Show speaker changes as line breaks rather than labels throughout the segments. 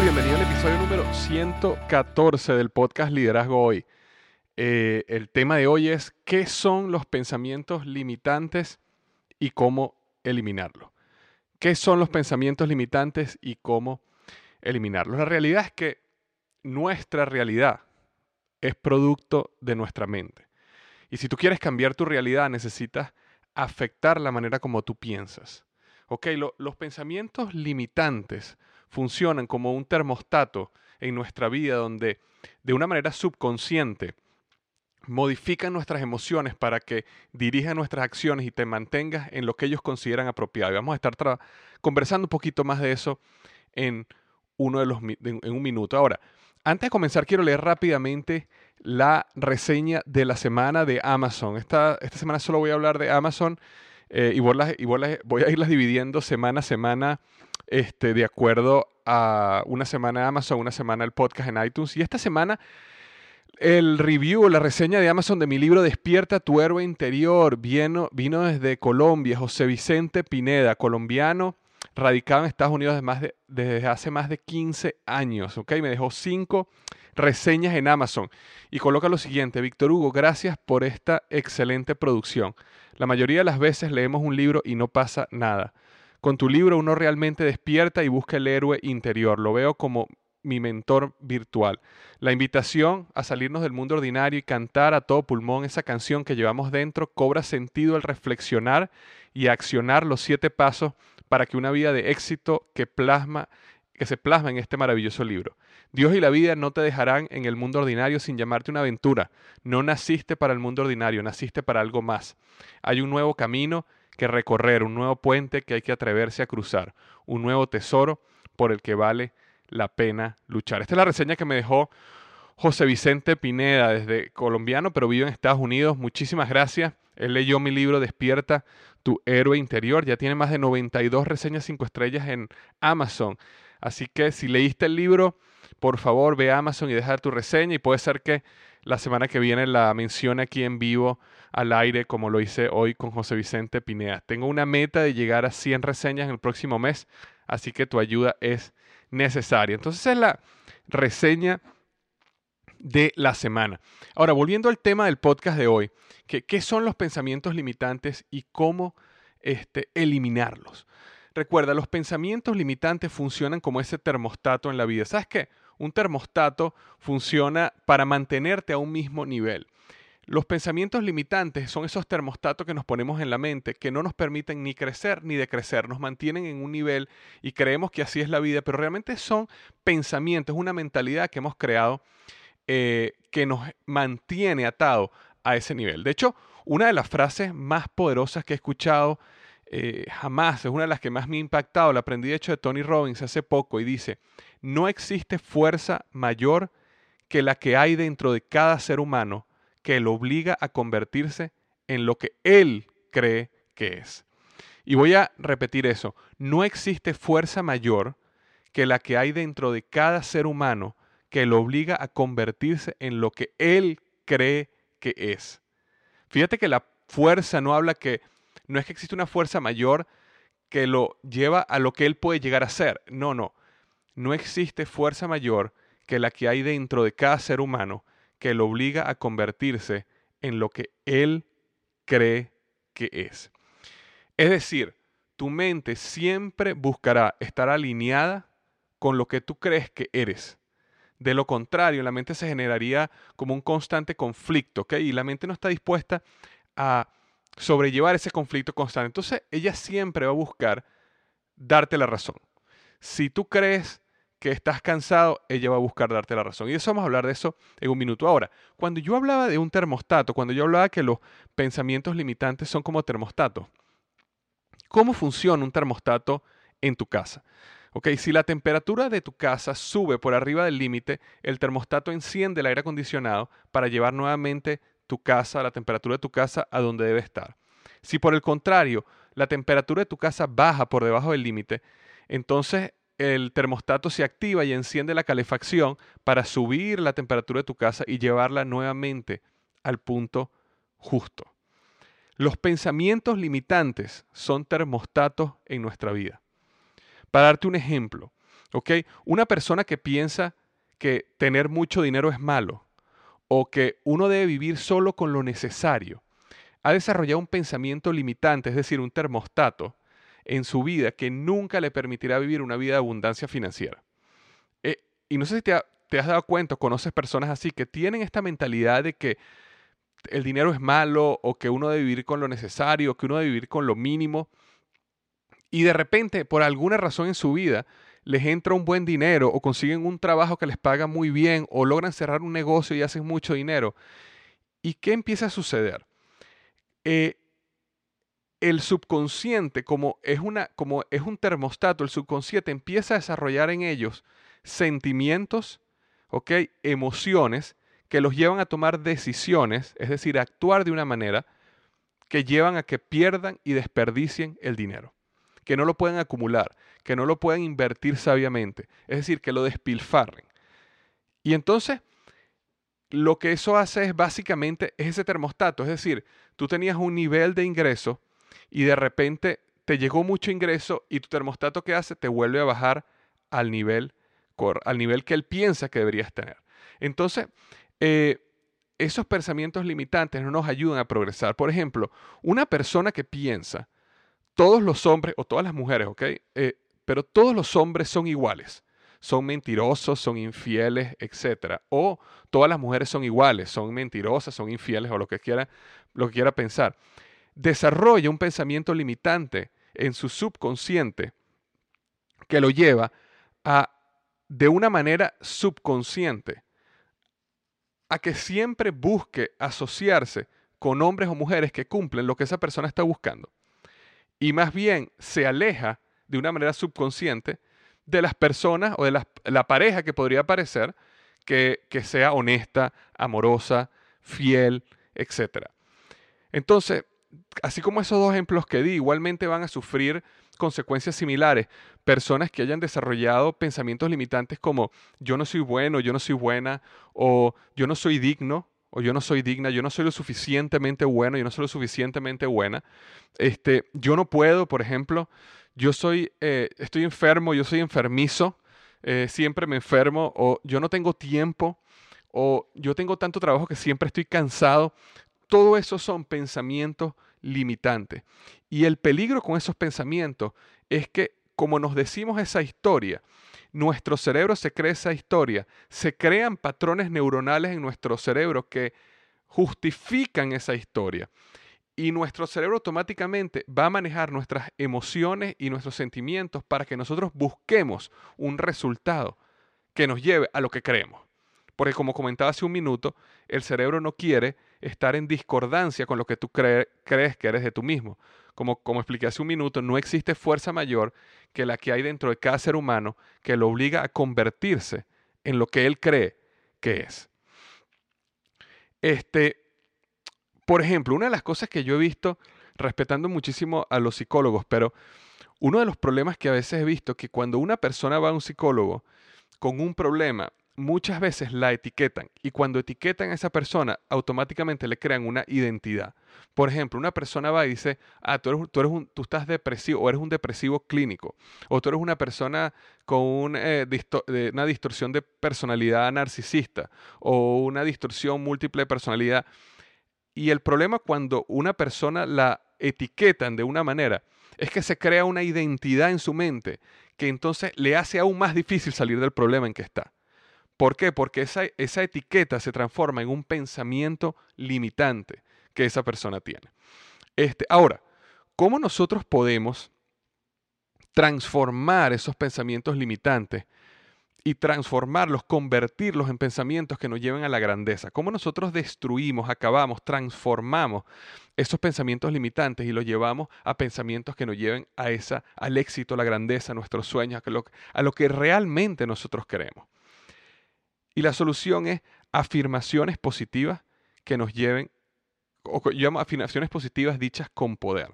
Bienvenido al episodio número 114 del podcast Liderazgo Hoy. Eh, el tema de hoy es ¿qué son los pensamientos limitantes y cómo eliminarlos? ¿Qué son los pensamientos limitantes y cómo eliminarlos? La realidad es que nuestra realidad es producto de nuestra mente. Y si tú quieres cambiar tu realidad, necesitas afectar la manera como tú piensas. Ok, los pensamientos limitantes funcionan como un termostato en nuestra vida donde de una manera subconsciente modifican nuestras emociones para que dirijan nuestras acciones y te mantengas en lo que ellos consideran apropiado. Y vamos a estar conversando un poquito más de eso en, uno de los, en un minuto. Ahora, antes de comenzar, quiero leer rápidamente la reseña de la semana de Amazon. Esta, esta semana solo voy a hablar de Amazon eh, y, voy, y voy a irlas dividiendo semana a semana este, de acuerdo a una semana Amazon, una semana el podcast en iTunes. Y esta semana el review, la reseña de Amazon de mi libro Despierta tu héroe interior vino, vino desde Colombia, José Vicente Pineda, colombiano, radicado en Estados Unidos desde, hace más de 15 años. ¿okay? Me dejó cinco reseñas en Amazon y coloca lo siguiente, Víctor Hugo, gracias por esta excelente producción. La mayoría de las veces leemos un libro y no pasa nada. Con tu libro uno realmente despierta y busca el héroe interior. Lo veo como mi mentor virtual. La invitación a salirnos del mundo ordinario y cantar a todo pulmón esa canción que llevamos dentro cobra sentido al reflexionar y accionar los siete pasos para que una vida de éxito que plasma que se plasma en este maravilloso libro. Dios y la vida no te dejarán en el mundo ordinario sin llamarte una aventura. No naciste para el mundo ordinario, naciste para algo más. Hay un nuevo camino que recorrer, un nuevo puente que hay que atreverse a cruzar, un nuevo tesoro por el que vale la pena luchar. Esta es la reseña que me dejó José Vicente Pineda, desde colombiano, pero vive en Estados Unidos. Muchísimas gracias. Él leyó mi libro Despierta tu héroe interior. Ya tiene más de 92 reseñas 5 estrellas en Amazon. Así que si leíste el libro, por favor ve a Amazon y deja tu reseña y puede ser que la semana que viene la mencione aquí en vivo al aire como lo hice hoy con José Vicente Pineda. Tengo una meta de llegar a 100 reseñas en el próximo mes, así que tu ayuda es necesaria. Entonces es la reseña de la semana. Ahora, volviendo al tema del podcast de hoy, ¿qué son los pensamientos limitantes y cómo este, eliminarlos? Recuerda, los pensamientos limitantes funcionan como ese termostato en la vida. ¿Sabes qué? Un termostato funciona para mantenerte a un mismo nivel. Los pensamientos limitantes son esos termostatos que nos ponemos en la mente que no nos permiten ni crecer ni decrecer, nos mantienen en un nivel y creemos que así es la vida, pero realmente son pensamientos, una mentalidad que hemos creado eh, que nos mantiene atado a ese nivel. De hecho, una de las frases más poderosas que he escuchado eh, jamás, es una de las que más me ha impactado, la aprendí de hecho de Tony Robbins hace poco y dice, no existe fuerza mayor que la que hay dentro de cada ser humano que lo obliga a convertirse en lo que él cree que es. Y voy a repetir eso, no existe fuerza mayor que la que hay dentro de cada ser humano que lo obliga a convertirse en lo que él cree que es. Fíjate que la fuerza no habla que no es que existe una fuerza mayor que lo lleva a lo que él puede llegar a ser. No, no. No existe fuerza mayor que la que hay dentro de cada ser humano que lo obliga a convertirse en lo que él cree que es. Es decir, tu mente siempre buscará estar alineada con lo que tú crees que eres. De lo contrario, la mente se generaría como un constante conflicto, ¿ok? Y la mente no está dispuesta a sobrellevar ese conflicto constante. Entonces, ella siempre va a buscar darte la razón. Si tú crees que estás cansado, ella va a buscar darte la razón. Y eso vamos a hablar de eso en un minuto. Ahora, cuando yo hablaba de un termostato, cuando yo hablaba que los pensamientos limitantes son como termostatos, ¿cómo funciona un termostato en tu casa? Ok, si la temperatura de tu casa sube por arriba del límite, el termostato enciende el aire acondicionado para llevar nuevamente tu casa, la temperatura de tu casa a donde debe estar. Si por el contrario, la temperatura de tu casa baja por debajo del límite, entonces el termostato se activa y enciende la calefacción para subir la temperatura de tu casa y llevarla nuevamente al punto justo. Los pensamientos limitantes son termostatos en nuestra vida. Para darte un ejemplo, ¿ok? Una persona que piensa que tener mucho dinero es malo, o que uno debe vivir solo con lo necesario, ha desarrollado un pensamiento limitante, es decir, un termostato en su vida que nunca le permitirá vivir una vida de abundancia financiera. Eh, y no sé si te, has dado cuenta, conoces personas así que tienen esta mentalidad de que el dinero es malo o que uno debe vivir con lo necesario, que uno debe vivir con lo mínimo. Y de repente, por alguna razón en su vida, les entra un buen dinero o consiguen un trabajo que les paga muy bien o logran cerrar un negocio y hacen mucho dinero. ¿Y qué empieza a suceder? Eh, el subconsciente, como es, una, como es un termostato, el subconsciente empieza a desarrollar en ellos sentimientos, ¿ok? emociones que los llevan a tomar decisiones, es decir, a actuar de una manera que llevan a que pierdan y desperdicien el dinero que no lo pueden acumular, que no lo pueden invertir sabiamente, es decir, que lo despilfarren. Y entonces, lo que eso hace es básicamente es ese termostato, es decir, tú tenías un nivel de ingreso y de repente te llegó mucho ingreso y tu termostato que hace te vuelve a bajar al nivel, al nivel que él piensa que deberías tener. Entonces, eh, esos pensamientos limitantes no nos ayudan a progresar. Por ejemplo, una persona que piensa todos los hombres, o todas las mujeres, ¿ok? Eh, pero todos los hombres son iguales. Son mentirosos, son infieles, etc. O todas las mujeres son iguales, son mentirosas, son infieles o lo que quiera, lo que quiera pensar. Desarrolla un pensamiento limitante en su subconsciente que lo lleva a, de una manera subconsciente, a que siempre busque asociarse con hombres o mujeres que cumplen lo que esa persona está buscando y más bien se aleja de una manera subconsciente de las personas o de la, pareja que podría parecer que, que sea honesta, amorosa, fiel, etc. Entonces, así como esos dos ejemplos que di, igualmente van a sufrir consecuencias similares. Personas que hayan desarrollado pensamientos limitantes como yo no soy bueno, yo no soy buena, o yo no soy digno, o yo no soy digna, yo no soy lo suficientemente bueno, yo no soy lo suficientemente buena. Este, yo no puedo, por ejemplo, yo soy, eh, estoy enfermo, yo soy enfermizo, eh, siempre me enfermo, o yo no tengo tiempo, o yo tengo tanto trabajo que siempre estoy cansado. Todo eso son pensamientos limitantes. Y el peligro con esos pensamientos es que como nos decimos esa historia, nuestro cerebro se crea esa historia, se crean patrones neuronales en nuestro cerebro que justifican esa historia. Y nuestro cerebro automáticamente va a manejar nuestras emociones y nuestros sentimientos para que nosotros busquemos un resultado que nos lleve a lo que creemos. Porque como comentaba hace un minuto, el cerebro no quiere estar en discordancia con lo que tú crees que eres de tú mismo. Como, como expliqué hace un minuto, no existe fuerza mayor que la que hay dentro de cada ser humano que lo obliga a convertirse en lo que él cree que es. Este, por ejemplo, una de las cosas que yo he visto, respetando muchísimo a los psicólogos, pero uno de los problemas que a veces he visto que cuando una persona va a un psicólogo con un problema muchas veces la etiquetan y cuando etiquetan a esa persona automáticamente le crean una identidad. Por ejemplo, una persona va y dice, ah, tú, eres, tú, eres un, tú estás depresivo o eres un depresivo clínico o tú eres una persona con eh, una distorsión de personalidad narcisista o una distorsión múltiple de personalidad. Y el problema cuando una persona la etiquetan de una manera es que se crea una identidad en su mente que entonces le hace aún más difícil salir del problema en que está. ¿Por qué? Porque esa, esa etiqueta se transforma en un pensamiento limitante que esa persona tiene. Este, ahora, ¿cómo nosotros podemos transformar esos pensamientos limitantes y transformarlos, convertirlos en pensamientos que nos lleven a la grandeza. ¿Cómo nosotros destruimos, acabamos, transformamos esos pensamientos limitantes y los llevamos a pensamientos que nos lleven a esa, al éxito, a la grandeza, a nuestros sueños, a lo, a lo que realmente nosotros queremos? Y la solución es afirmaciones positivas que nos lleven, o yo llamo afirmaciones positivas dichas con poder.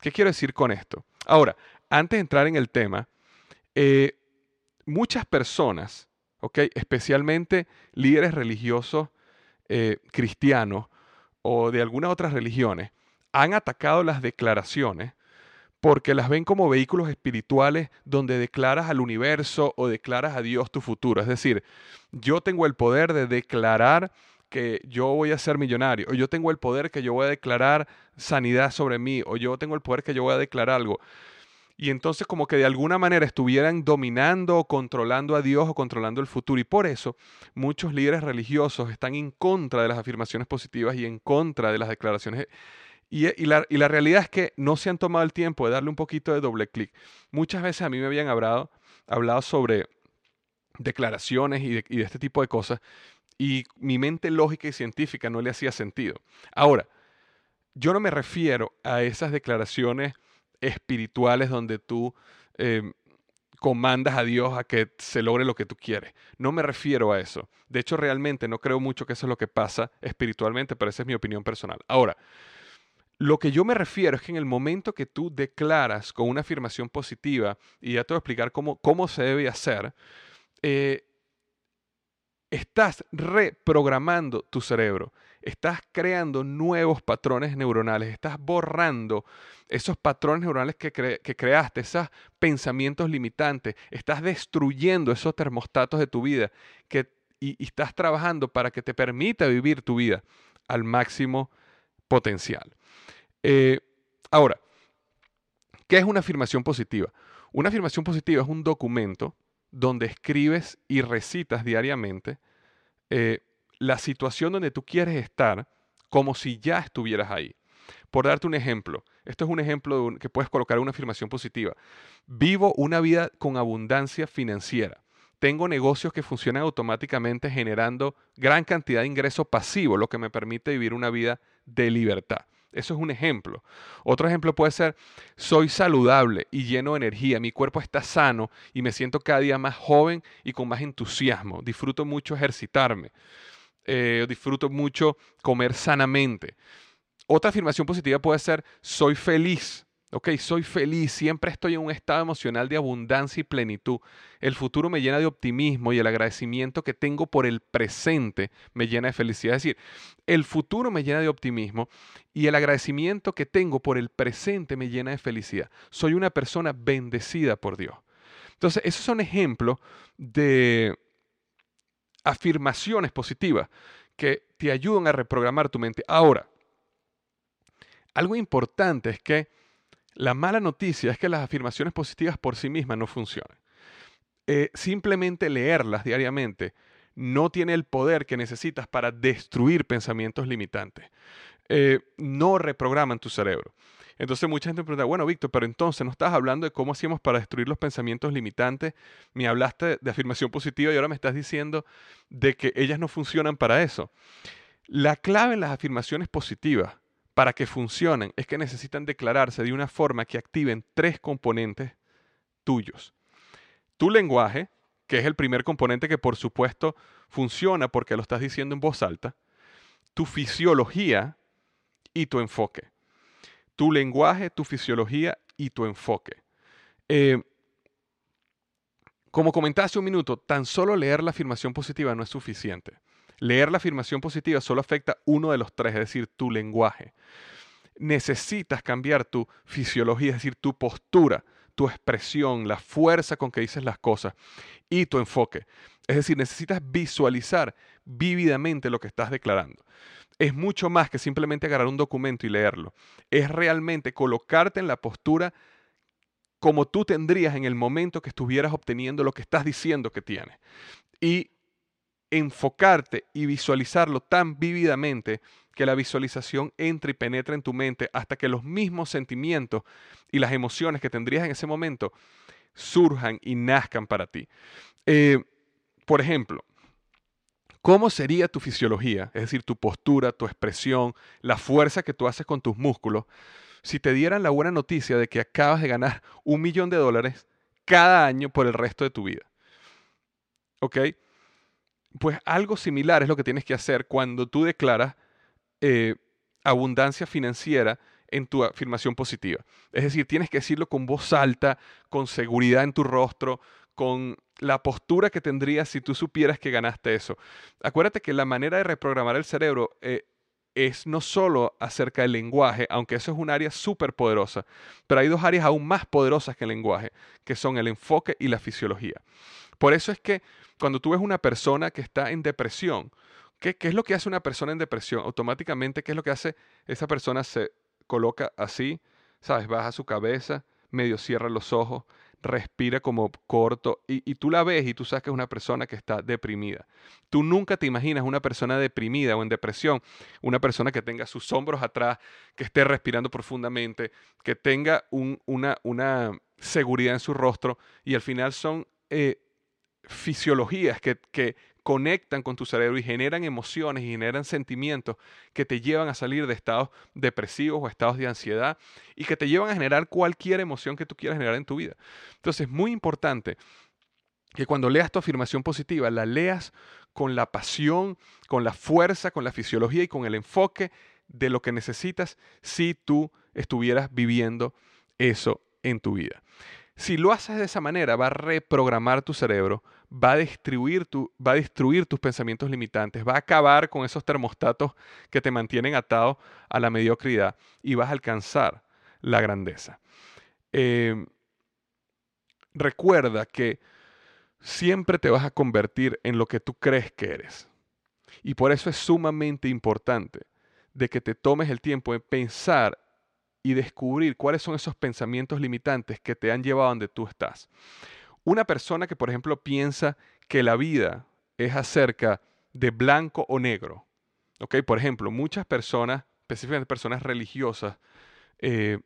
¿Qué quiero decir con esto? Ahora, antes de entrar en el tema, eh, muchas personas, especialmente líderes religiosos eh, cristianos o de algunas otras religiones, han atacado las declaraciones porque las ven como vehículos espirituales donde declaras al universo o declaras a Dios tu futuro. Es decir, yo tengo el poder de declarar que yo voy a ser millonario, o yo tengo el poder que yo voy a declarar sanidad sobre mí, o yo tengo el poder que yo voy a declarar algo. Y entonces como que de alguna manera estuvieran dominando o controlando a Dios o controlando el futuro. Y por eso muchos líderes religiosos están en contra de las afirmaciones positivas y en contra de las declaraciones y, la, realidad es que no se han tomado el tiempo de darle un poquito de doble clic. Muchas veces a mí me habían hablado, hablado sobre declaraciones y de, y de este tipo de cosas y mi mente lógica y científica no le hacía sentido. Ahora, yo no me refiero a esas declaraciones espirituales donde tú em, comandas a Dios a que se logre lo que tú quieres. No me refiero a eso. De hecho, realmente no creo mucho que eso es lo que pasa espiritualmente, pero esa es mi opinión personal. Ahora, lo que yo me refiero es que en el momento que tú declaras con una afirmación positiva, y ya te voy a explicar cómo, cómo se debe hacer, eh, estás reprogramando tu cerebro, estás creando nuevos patrones neuronales, estás borrando esos patrones neuronales que, que, creaste, esos pensamientos limitantes, estás destruyendo esos termostatos de tu vida que, y, y estás trabajando para que te permita vivir tu vida al máximo potencial. Eh, ahora, ¿qué es una afirmación positiva? Una afirmación positiva es un documento donde escribes y recitas diariamente eh, la situación donde tú quieres estar como si ya estuvieras ahí. Por darte un ejemplo, esto es un ejemplo que puedes colocar una afirmación positiva. Vivo una vida con abundancia financiera. Tengo negocios que funcionan automáticamente generando gran cantidad de ingreso pasivo, lo que me permite vivir una vida de libertad. Eso es un ejemplo. Otro ejemplo puede ser, soy saludable y lleno de energía, mi cuerpo está sano y me siento cada día más joven y con más entusiasmo. Disfruto mucho ejercitarme, eh, disfruto mucho comer sanamente. Otra afirmación positiva puede ser, soy feliz Ok, soy feliz, siempre estoy en un estado emocional de abundancia y plenitud. El futuro me llena de optimismo y el agradecimiento que tengo por el presente me llena de felicidad. Es decir, el futuro me llena de optimismo y el agradecimiento que tengo por el presente me llena de felicidad. Soy una persona bendecida por Dios. Entonces, esos son ejemplos de afirmaciones positivas que te ayudan a reprogramar tu mente. Ahora, algo importante es que la mala noticia es que las afirmaciones positivas por sí mismas no funcionan. Eh, simplemente leerlas diariamente no tiene el poder que necesitas para destruir pensamientos limitantes. Eh, no reprograman tu cerebro. Entonces mucha gente pregunta, bueno, Víctor, pero entonces no estás hablando de cómo hacíamos para destruir los pensamientos limitantes, me hablaste de afirmación positiva y ahora me estás diciendo de que ellas no funcionan para eso. La clave en las afirmaciones positivas para que funcionen es que necesitan declararse de una forma que activen tres componentes tuyos. Tu lenguaje, que es el primer componente que por supuesto funciona porque lo estás diciendo en voz alta. Tu fisiología y tu enfoque. Tu lenguaje, tu fisiología y tu enfoque. Eh, como comentaste hace un minuto, tan solo leer la afirmación positiva no es suficiente. Leer la afirmación positiva solo afecta uno de los tres, es decir, tu lenguaje. Necesitas cambiar tu fisiología, es decir, tu postura, tu expresión, la fuerza con que dices las cosas y tu enfoque. Es decir, necesitas visualizar vívidamente lo que estás declarando. Es mucho más que simplemente agarrar un documento y leerlo. Es realmente colocarte en la postura como tú tendrías en el momento que estuvieras obteniendo lo que estás diciendo que tienes. Y enfocarte y visualizarlo tan vívidamente que la visualización entre y penetre en tu mente hasta que los mismos sentimientos y las emociones que tendrías en ese momento surjan y nazcan para ti. Eh, por ejemplo, ¿cómo sería tu fisiología? Es decir, tu postura, tu expresión, la fuerza que tú haces con tus músculos si te dieran la buena noticia de que acabas de ganar un millón de dólares cada año por el resto de tu vida. ¿Ok? Pues algo similar es lo que tienes que hacer cuando tú declaras eh, abundancia financiera en tu afirmación positiva. Es decir, tienes que decirlo con voz alta, con seguridad en tu rostro, con la postura que tendrías si tú supieras que ganaste eso. Acuérdate que la manera de reprogramar el cerebro eh, es no solo acerca del lenguaje, aunque eso es un área súper poderosa, pero hay dos áreas aún más poderosas que el lenguaje, que son el enfoque y la fisiología. Por eso es que cuando tú ves una persona que está en depresión, ¿qué, ¿qué, es lo que hace una persona en depresión? Automáticamente, ¿qué es lo que hace? Esa persona se coloca así, ¿sabes? Baja su cabeza, medio cierra los ojos, respira como corto y, tú la ves y tú sabes que es una persona que está deprimida. Tú nunca te imaginas una persona deprimida o en depresión, una persona que tenga sus hombros atrás, que esté respirando profundamente, que tenga una, una, seguridad en su rostro y al final son eh, fisiologías que, que conectan con tu cerebro y generan emociones y generan sentimientos que te llevan a salir de estados depresivos o estados de ansiedad y que te llevan a generar cualquier emoción que tú quieras generar en tu vida. Entonces es muy importante que cuando leas tu afirmación positiva, la leas con la pasión, con la fuerza, con la fisiología y con el enfoque de lo que necesitas si tú estuvieras viviendo eso en tu vida. Si lo haces de esa manera, va a reprogramar tu cerebro, va a, destruir tu, va a destruir tus pensamientos limitantes, va a acabar con esos termostatos que te mantienen atado a la mediocridad y vas a alcanzar la grandeza. Em, recuerda que siempre te vas a convertir en lo que tú crees que eres. Y por eso es sumamente importante de que te tomes el tiempo de pensar y descubrir cuáles son esos pensamientos limitantes que te han llevado a donde tú estás. Una persona que, por ejemplo, piensa que la vida es acerca de blanco o negro. ¿ok? Por ejemplo, muchas personas, específicamente personas religiosas, eh,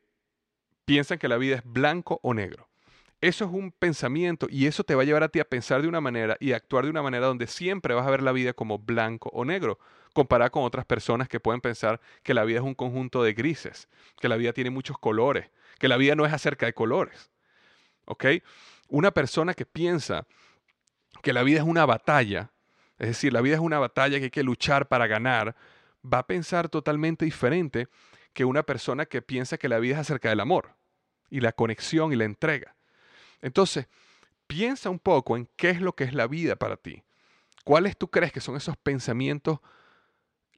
piensan que la vida es blanco o negro. Eso es un pensamiento y eso te va a llevar a ti a pensar de una manera y a actuar de una manera donde siempre vas a ver la vida como blanco o negro, comparada con otras personas que pueden pensar que la vida es un conjunto de grises, que la vida tiene muchos colores, que la vida no es acerca de colores. ¿Ok? Una persona que piensa que la vida es una batalla, es decir, la vida es una batalla que hay que luchar para ganar, va a pensar totalmente diferente que una persona que piensa que la vida es acerca del amor y la conexión y la entrega. Entonces, piensa un poco en qué es lo que es la vida para ti. ¿Cuáles tú crees que son esos pensamientos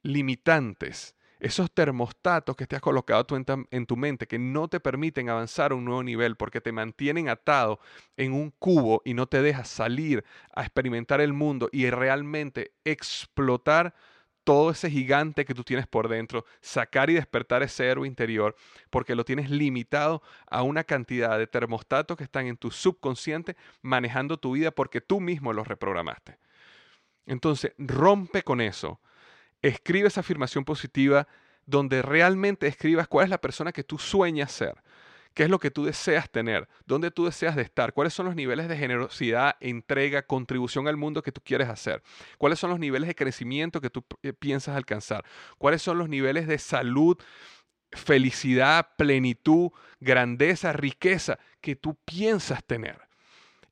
limitantes, esos termostatos que te has colocado tú en, tu mente que no te permiten avanzar a un nuevo nivel porque te mantienen atado en un cubo y no te dejas salir a experimentar el mundo y realmente explotar todo ese gigante que tú tienes por dentro, sacar y despertar ese héroe interior, porque lo tienes limitado a una cantidad de termostatos que están en tu subconsciente manejando tu vida porque tú mismo los reprogramaste. Entonces, rompe con eso. Escribe esa afirmación positiva donde realmente escribas cuál es la persona que tú sueñas ser. ¿Qué es lo que tú deseas tener? ¿Dónde tú deseas de estar? ¿Cuáles son los niveles de generosidad, entrega, contribución al mundo que tú quieres hacer? ¿Cuáles son los niveles de crecimiento que tú piensas alcanzar? ¿Cuáles son los niveles de salud, felicidad, plenitud, grandeza, riqueza que tú piensas tener?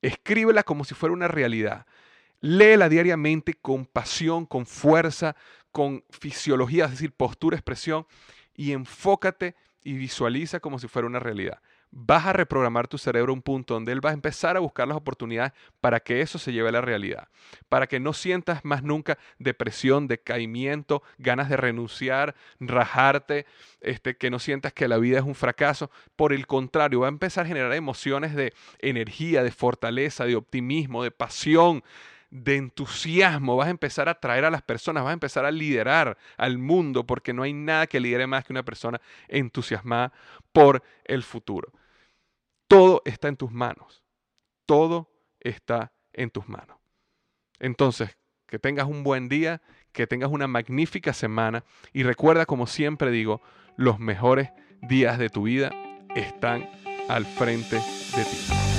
Escríbela como si fuera una realidad. Léela diariamente con pasión, con fuerza, con fisiología, es decir, postura, expresión, y enfócate y visualiza como si fuera una realidad. Vas a reprogramar tu cerebro a un punto donde él va a empezar a buscar las oportunidades para que eso se lleve a la realidad, para que no sientas más nunca depresión, decaimiento, ganas de renunciar, rajarte, este, que no sientas que la vida es un fracaso. Por el contrario, va a empezar a generar emociones de energía, de fortaleza, de optimismo, de pasión, de entusiasmo, vas a empezar a atraer a las personas, vas a empezar a liderar al mundo, porque no hay nada que lidere más que una persona entusiasmada por el futuro. Todo está en tus manos, todo está en tus manos. Entonces, que tengas un buen día, que tengas una magnífica semana y recuerda, como siempre digo, los mejores días de tu vida están al frente de ti.